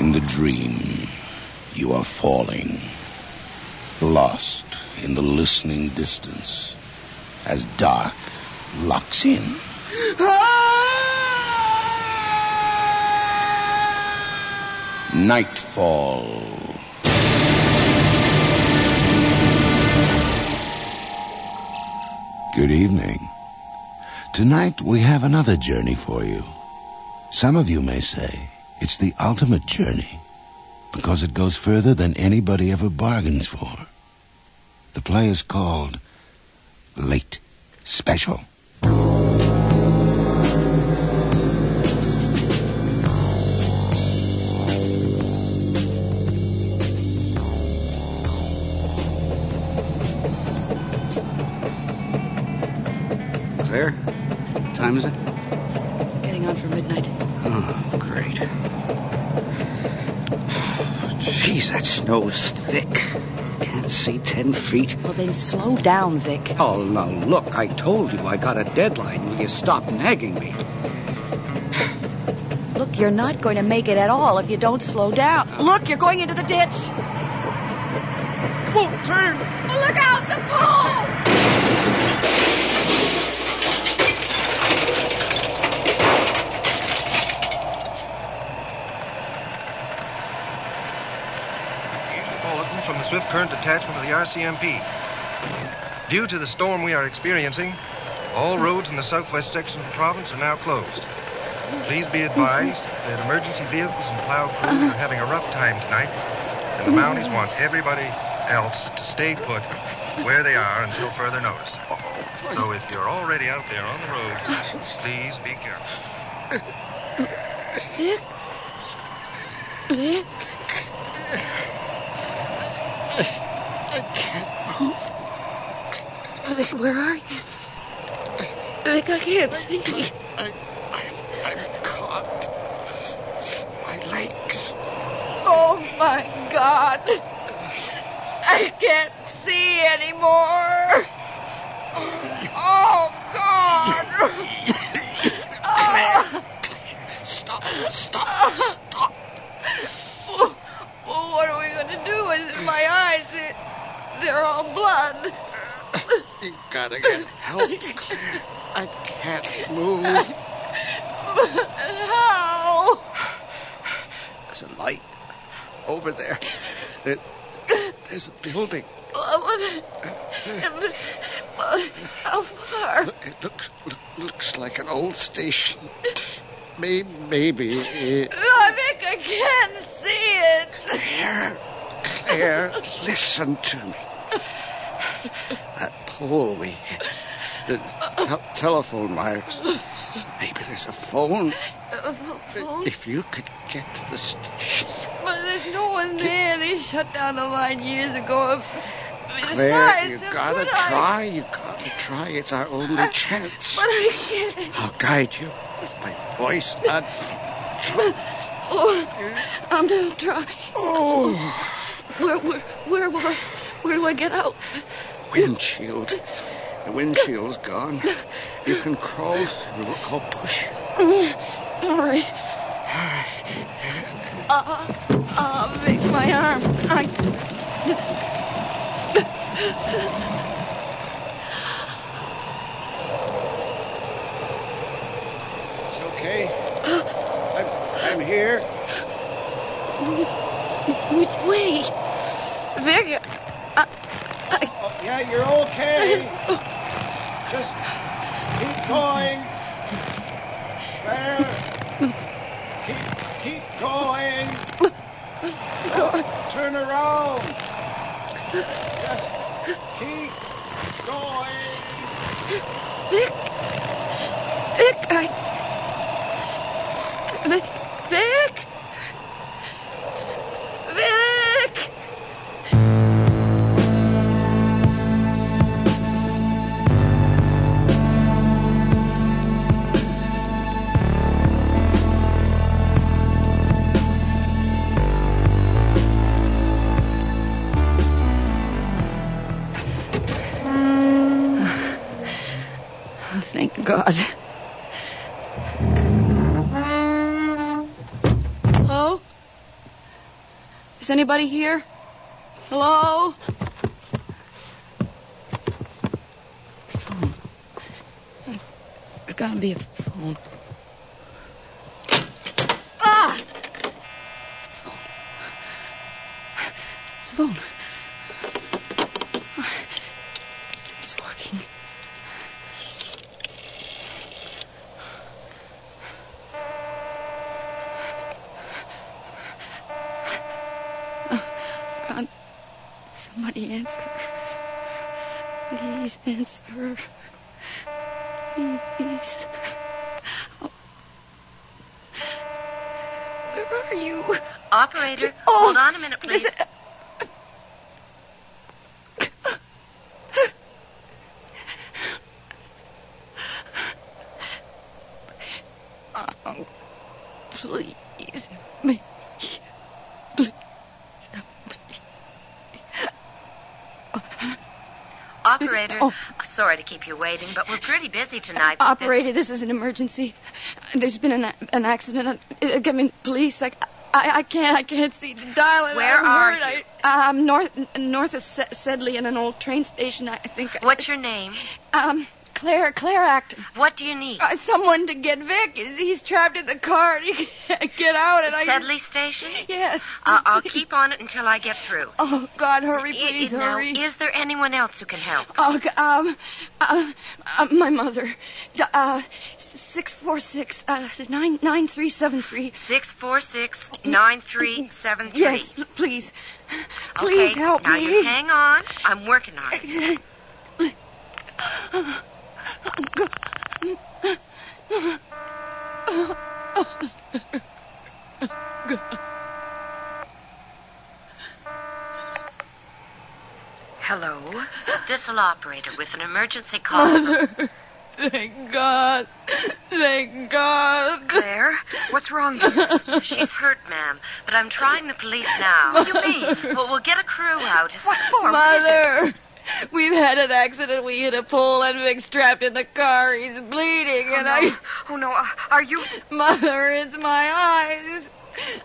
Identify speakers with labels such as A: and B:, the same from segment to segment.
A: In the dream, you are falling, lost in the listening distance as dark locks in. Nightfall. Good evening. Tonight we have another journey for you. Some of you may say it's the ultimate journey because it goes further than anybody ever bargains for. The play is called Late Special.
B: Claire, what time is it? Jeez, that thick. Can't see ten feet.
C: Well, then slow down, Vic.
B: Oh, now look, I told you I got a deadline. Will you stop nagging me?
C: Look, you're not going to make it at all if you don't slow down. Look, you're going into the ditch.
B: Won't turn!
C: Look out, the pole!
D: Here's a bulletin from the Swift Current Detachment of the RCMP. Due to the storm we are experiencing, all roads in the southwest section of the province are now closed. Please be advised that emergency vehicles and plow crews are having a rough time tonight, and the Mounties want everybody else to stay put where they are until further notice. So if you're already out there on the road, please be careful.
C: Vic? Vic? Where are you? Vic, I can't see.
E: I, I, I'm caught. My legs.
C: Oh, my God. I can't see anymore. Oh, God. Oh.
E: Stop, stop, stop.
C: Well, what are we going to do? It's in my eyes. It, they're all blood.
E: You gotta get help, Claire. I can't move.
C: How?
E: There's a light over there. There- There's a building.
C: How far?
E: It looks looks like an old station. Maybe, maybe it,
C: I think I can't see it.
E: Claire, Claire, listen to me. We hit, the tel- telephone wires. Maybe there's a phone.
C: Uh, phone?
E: If you could get to the station.
C: But there's no one there. They shut down the line years ago.
E: Claire, you gotta
C: could I?
E: try. You gotta try. It's our only chance.
C: But I can't.
E: I'll guide you with my voice. And
C: Oh, I'm gonna try.
E: oh,
C: Where, where, where, where, where do I get out?
E: Windshield. The windshield's gone. You can crawl through. I'll push you.
C: All right. Uh, uh, Vic, my arm. I.
E: It's okay. I'm, I'm here.
C: Which way? Vic, I,
E: Oh, yeah, you're okay. Just keep going. There. Keep, keep going. Turn around. Just keep going.
C: Thank God. Hello? Is anybody here? Hello? Phone. There's gotta be a phone. Ah! It's the phone. It's working. Oh, God. Somebody answer. Please answer. Please. Oh. Where are you?
F: Operator,
C: Oh,
F: hold on a minute, please.
C: listen- Oh, please, me. Please.
F: Operator,
C: Oh.
F: Sorry to keep you waiting, but we're pretty busy tonight.
C: Operator, this is an emergency. There's been an an accident. I, I mean, police. Like, I, I can't. I can't see the dial. and
F: Where
C: I'm
F: are
C: hurt.
F: you?
C: I, um, north north of Sedley in an old train station. I, I think.
F: What's your name?
C: Um, Claire Claire Acton.
F: What do you need?
C: Uh, someone to get Vic. He's, trapped in the car. and He can't get out. And I. just-
F: Sedley Station?
C: Yes.
F: Uh, I'll keep on it until I get through.
C: Oh God, hurry, please,
F: I- now,
C: hurry.
F: is there anyone else who can help?
C: Oh, um, uh, uh, my mother. Uh, six four six uh nine nine three seven three.
F: 646-9373.
C: Yes, pl- please, please
F: okay,
C: help
F: now
C: me.
F: you hang on. I'm working on it. Hello, this'll operator with an emergency call. Mother.
C: Thank God, thank God.
F: Claire, what's wrong dear? She's hurt, ma'am, but I'm trying the police now. What do you mean? Well, we'll get a crew out. What for?
C: Mother, we've had an accident. We hit a pole and Vic's trapped in the car. He's bleeding, and I.
F: Oh no, uh, are you?
C: Mother, it's my eyes.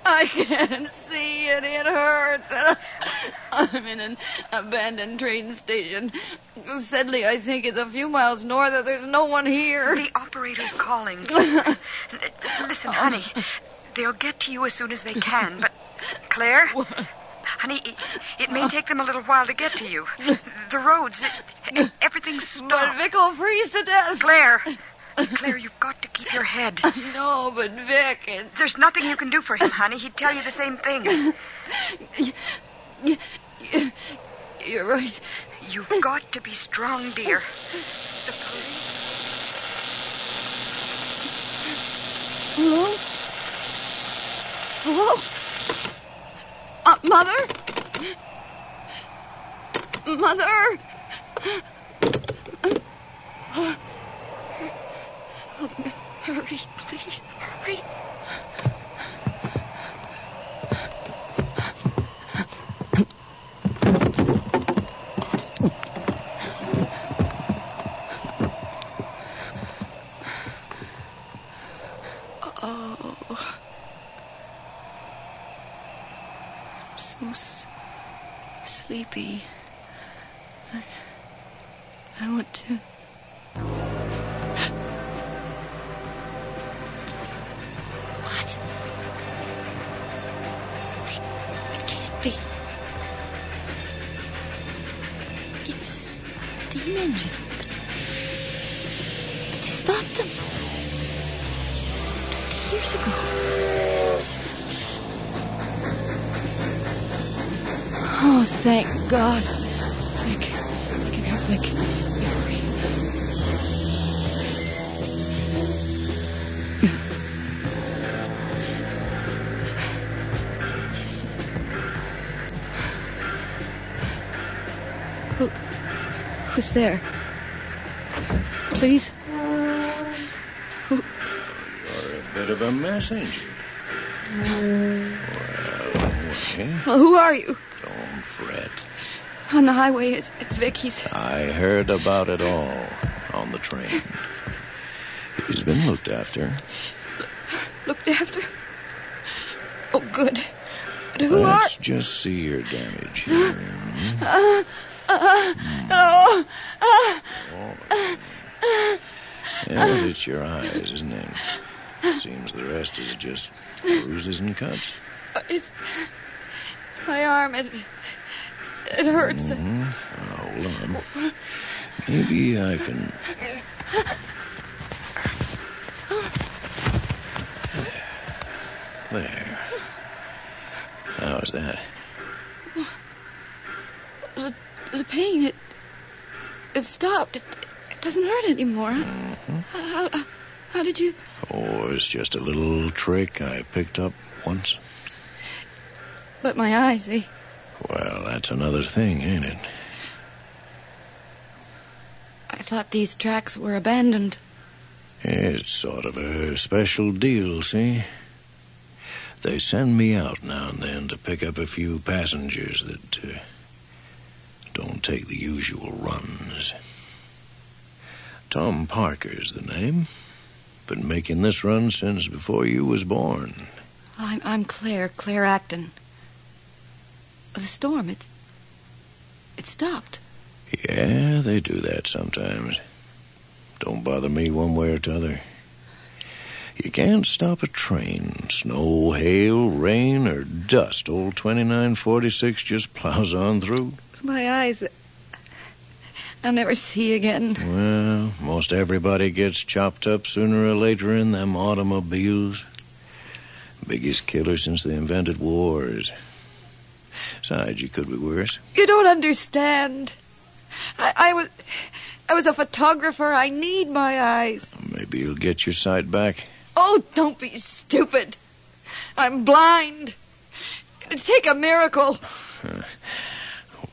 C: I can't see and it hurts. I'm in an abandoned train station. Sedley, I think, is a few miles north. There's no one here.
G: The operator's calling. Listen, honey, they'll get to you as soon as they can, but. Claire? Honey, it, it may take them a little while to get to you. The roads, it, everything's
C: But
G: stopped.
C: Vic will freeze to death.
G: Claire! Claire, you've got to keep your head.
C: No, but Vic, it,
G: There's nothing you can do for him, honey. He'd tell you the same thing.
C: you're right.
G: You've got to be strong, dear. The police.
C: Hello? Hello? Mother? Mother? Oh, hurry, please, hurry. Oh. I'm so s- sleepy. I, I want to. What? It, can't be. It's the steam engine. But, but they stopped them. Twenty years ago. Oh, thank God. Who's there? Please? Who?
H: You're a bit of a mess, ain't you? Well, okay.
C: Well, who are you?
H: Don't fret.
C: On the highway, it's, it's Vic. He's.
H: I heard about it all on the train. He's been looked after.
C: looked after. Oh, good. But who
H: Let's
C: are...
H: just see your damage here.
C: Hmm?
H: Uh, Oh, it's your eyes, isn't it? Seems the rest is just bruises and cuts.
C: it's... It's my arm. It... It hurts.
H: Now, hold on. Maybe I can. There. How's that?
C: The, pain, it... It stopped. It, it doesn't hurt anymore. How, how, how did you...
H: Oh, it's just a little trick I picked up once.
C: But my eyes, they...
H: Well, that's another thing, ain't it?
C: I thought these tracks were abandoned.
H: It's sort of a special deal, see? They send me out now and then to pick up a few passengers that uh, take the usual runs. Tom Parker's the name. Been making this run since before you was born.
C: I'm, I'm Claire, Claire Acton. The storm, it... It stopped.
H: Yeah, they do that sometimes. Don't bother me one way or t'other. You can't stop a train. Snow, hail, rain, or dust. Old 2946 just plows on through.
C: My eyes... I'll never see again.
H: Well, most everybody gets chopped up sooner or later in them automobiles. Biggest killer since they invented wars. Besides, you could be worse.
C: You don't understand. I, I was... I was a photographer. I need my eyes.
H: Maybe you'll get your sight back.
C: Oh, don't be stupid. I'm blind. It'd take a miracle.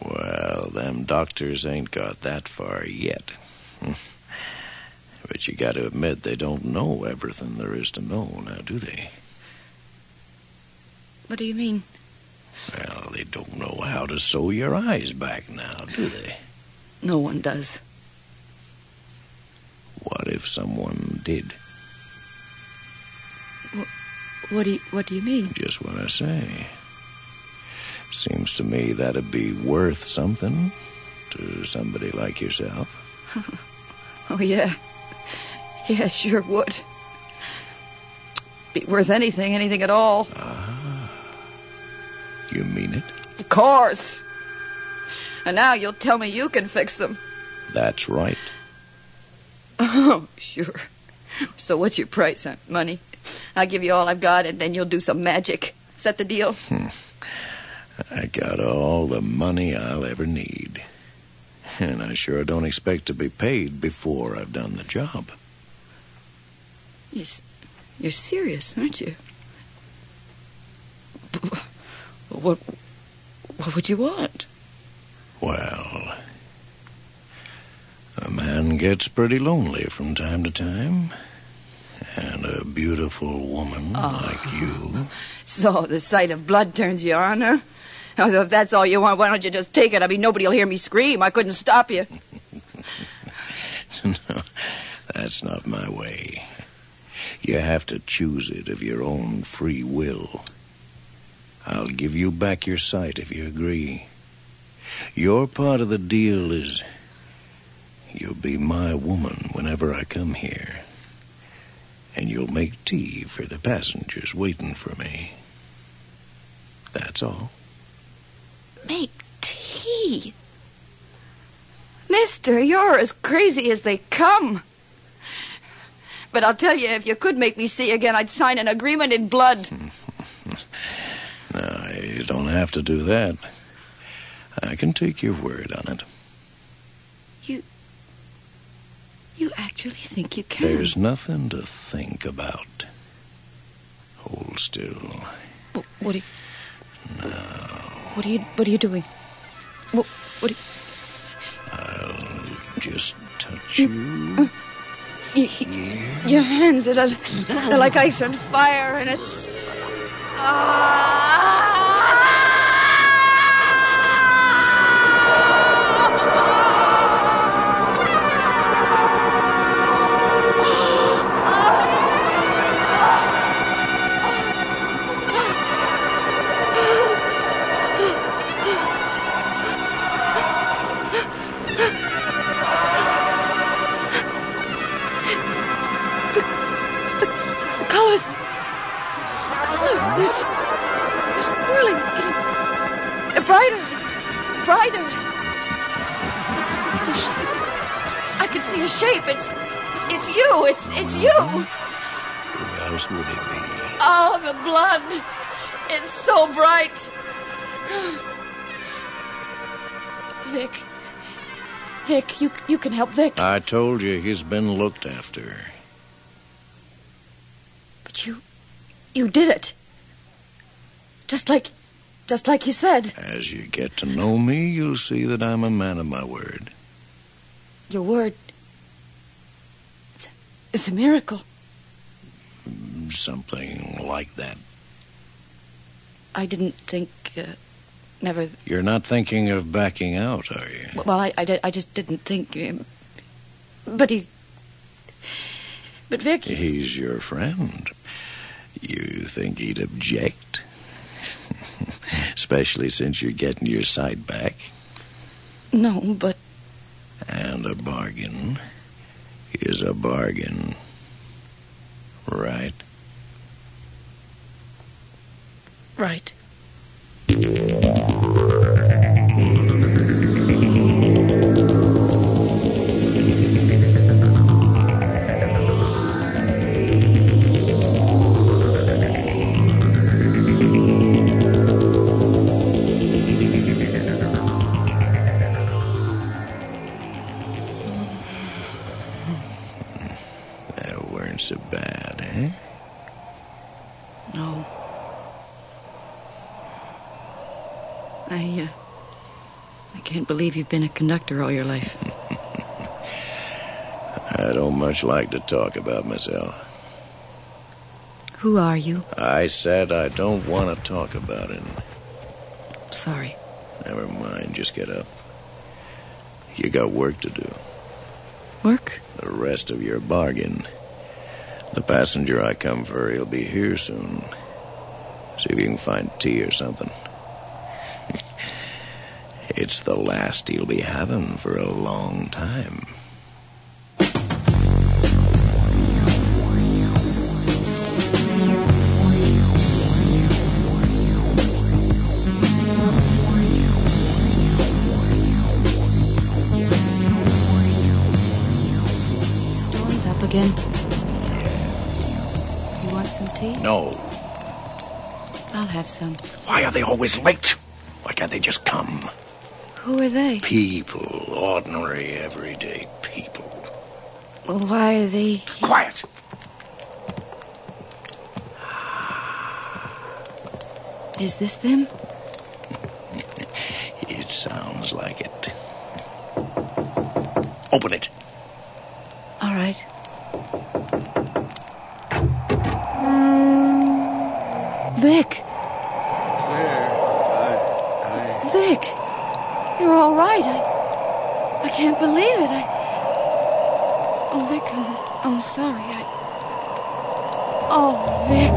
H: Well, them doctors ain't got that far yet. But you got to admit they don't know everything there is to know now, do they?
C: What do you mean?
H: Well, they don't know how to sew your eyes back now, do they?
C: No one does.
H: What if someone did?
C: What do you, what do you mean?
H: Just what I say. Seems to me that'd be worth something to somebody like yourself.
C: Oh, yeah. Yeah, sure would. Be worth anything, anything at all. Ah.
H: You mean it?
C: Of course. And now you'll tell me you can fix them.
H: That's right.
C: Oh, sure. So what's your price, huh? Money? I'll give you all I've got, and then you'll do some magic. Is that the deal?
H: I got all the money I'll ever need. And I sure don't expect to be paid before I've done the job.
C: You're, you're serious, aren't you? What, what would you want?
H: Well, a man gets pretty lonely from time to time. And a beautiful woman ah. like you.
C: So the sight of blood turns you on, huh? If that's all you want, why don't you just take it? I mean, nobody'll hear me scream. I couldn't stop you.
H: no, that's not my way. You have to choose it of your own free will. I'll give you back your sight if you agree. Your part of the deal is you'll be my woman whenever I come here. And you'll make tea for the passengers waiting for me. That's all.
C: Make tea. Mister, you're as crazy as they come. But I'll tell you, if you could make me see again, I'd sign an agreement in blood.
H: No, you don't have to do that. I can take your word on it.
C: You You actually think you can?
H: There's nothing to think about. Hold still.
C: Wh- What are you... What are you... What are you doing? What, what are
H: I'll just touch you.
C: you... Uh, y- Your hands, are, they're like ice on fire, and it's... shape. Vic. Vic, you you can help Vic.
H: I told you he's been looked after.
C: But you you did it. Just like just like you said.
H: As you get to know me, you'll see that I'm a man of my word.
C: Your word it's a, it's a miracle.
H: Something like that.
C: I didn't think uh, never
H: You're not thinking of backing out, are you?
C: well I I, I just didn't think um, but he's but Vic he's,
H: He's your friend. You think he'd object? Especially since you're getting your sight back.
C: no but
H: And a bargain is a bargain. Right?
C: right. Believe you've been a conductor all your life.
H: I don't much like to talk about myself.
C: Who are you?
H: I said I don't want to talk about it.
C: Sorry.
H: Never mind, just get up. You got work to do.
C: Work?
H: The rest of your bargain. The passenger I come for, he'll be here soon. See if you can find tea or something. It's the last he'll be having for a long time.
C: Storm's up again. You want some tea?
H: No.
C: I'll have some.
H: Why are they always late? Why can't they just come?
C: Who are they?
H: People, ordinary, everyday people.
C: Well, why are they?
H: Quiet!
C: Is this them?
H: It sounds like it. Open it.
C: All right. Vic,
E: Claire, I,
C: Vic, you're all right. I, I can't believe it. I, oh, Vic, I'm, I'm sorry. I, oh, Vic.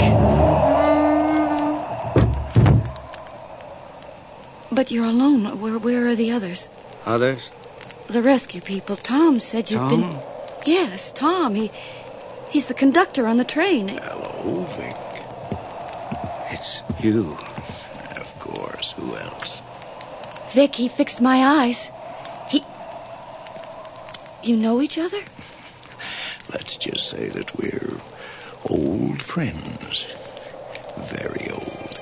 C: But you're alone. Where, where are the others?
E: Others?
C: The rescue people. Tom said you've been.
E: Tom?
C: Yes, Tom. He, he's the conductor on the train.
H: Hello, Vic.
E: It's you.
H: Of course. Who else?
C: Vic, he fixed my eyes. He. You know each other?
H: Let's just say that we're old friends. Very old.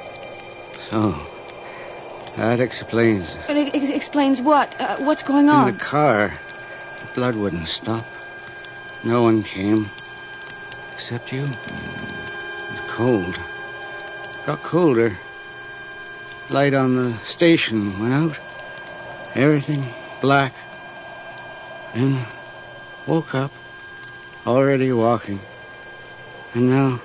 E: So, that explains.
C: It, it explains what? Uh, what's going on?
E: In
C: on?
E: the car, the blood wouldn't stop. No one came. Except you. It was cold. Got colder. Light on the station went out. Everything black. Then woke up. Already walking. And now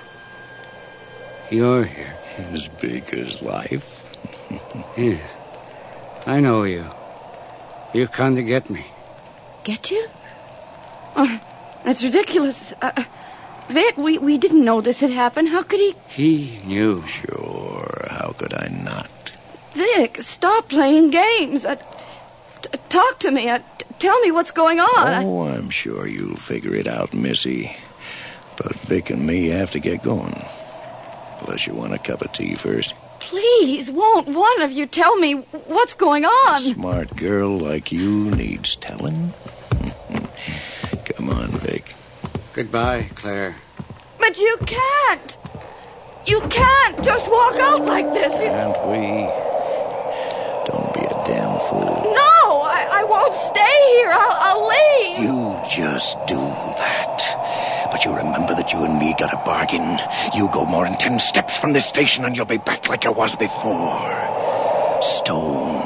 E: you're here.
H: As big as life.
E: Yes. I know you. You come to get me.
C: Get you? Oh, that's ridiculous. Uh, uh, Vic, we, we didn't know this had happened. How could he.
E: He knew.
H: Sure. How could I not?
C: Vic, stop playing games. Uh, t- talk to me. Uh, t- tell me what's going on.
H: Oh, I'm sure you'll figure it out, Missy. But Vic and me have to get going. Unless you want a cup of tea first.
C: Please, won't one of you tell me what's going on?
H: A Smart girl like you needs telling. Come on. Vic.
E: Goodbye, Claire.
C: But you can't. You can't just walk out like this. You-
H: Can't we? Don't be a damn fool.
C: No, I, I won't stay here. I'll, I'll leave.
H: You just do that. But you remember that you and me got a bargain. You go more than ten steps from this station and you'll be back like you was before. Stone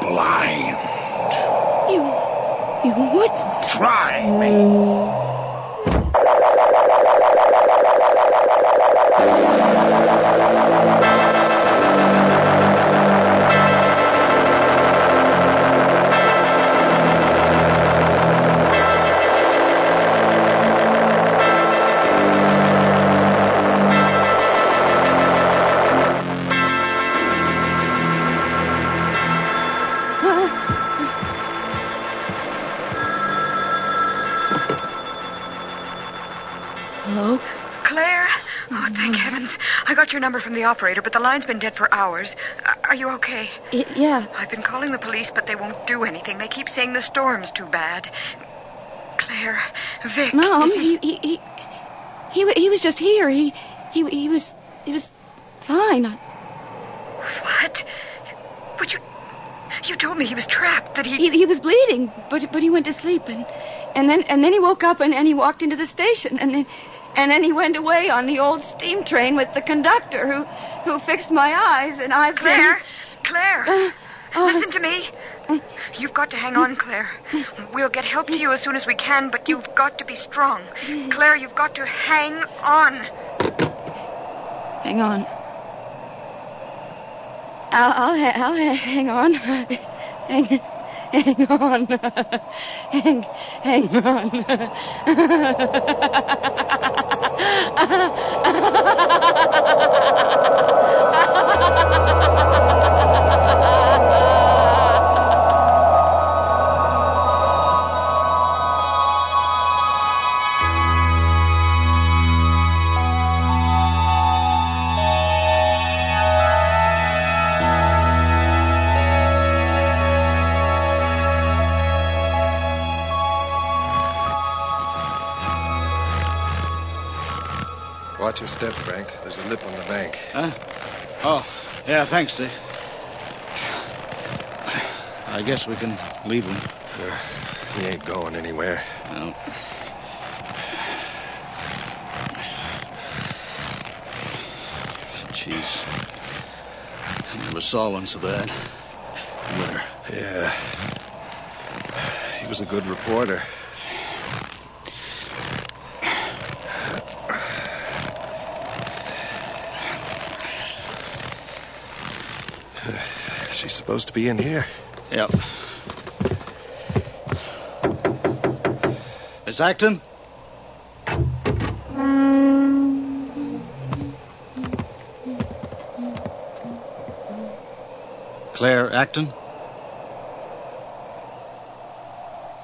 H: blind.
C: You, you wouldn't.
H: Try me.
C: Hello?
G: Claire? Oh, thank heavens. I got your number from the operator, but the line's been dead for hours. Are you okay?
C: Y- yeah.
G: I've been calling the police, but they won't do anything. They keep saying the storm's too bad. Claire, Vic.
C: Mom,
G: is he...
C: he, he, he, he, he was just here. He, he, he was, he was fine.
G: What? But you... You told me he was trapped, that he...
C: He, he was bleeding, but, but he went to sleep, and, and then, and then he woke up and, and he walked into the station, and then, and then he went away on the old steam train with the conductor who, who fixed my eyes, and I've
G: Claire?
C: been.
G: Claire?
C: Uh, uh,
G: Listen to me. You've got to hang on, Claire. We'll get help to you as soon as we can, but you've got to be strong. Claire, you've got to hang on.
C: Hang on. I'll, I'll, I'll hang on. Hang, hang on. Hang, hang on.
D: step, Frank. There's a lip on the bank.
E: Huh? Oh, yeah, thanks, Dick. I guess we can leave him.
D: He ain't going anywhere.
E: No. Jeez. I never saw one so bad. Winter.
D: Yeah. He was a good reporter. She's supposed to be in here.
E: Yep. Miss Acton? Claire Acton?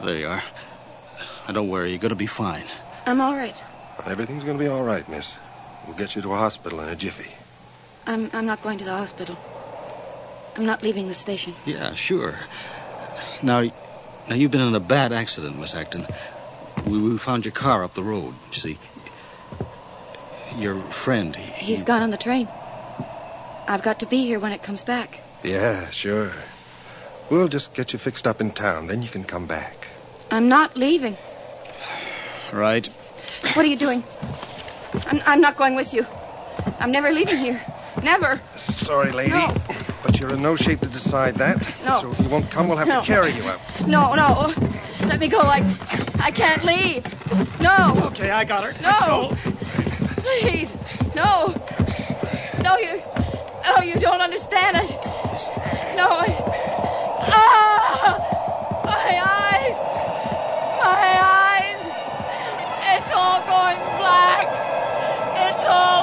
E: There you are. Now, don't worry, you're going to be fine.
C: I'm all right.
D: Everything's going to be all right, miss. We'll get you to a hospital in a jiffy.
C: I'm, I'm not going to the hospital. I'm not leaving the station.
E: Yeah, sure. Now, now you've been in a bad accident, Miss Acton. We, we found your car up the road. You see, your friend. He,
C: He's gone on the train. I've got to be here when it comes back.
D: Yeah, sure. We'll just get you fixed up in town, then you can come back.
C: I'm not leaving.
E: Right.
C: What are you doing? I'm, I'm not going with you. I'm never leaving here. Never.
D: Sorry, lady.
C: No.
D: You're in no shape to decide that.
C: No.
D: So if you won't come, we'll have
C: no.
D: to carry you out.
C: No, no. Let me go. I, I can't leave. No.
E: Okay, I got her.
C: No. Please. No. No, you. Oh, you don't understand it. No. I, ah! My eyes. My eyes. It's all going black. It's all.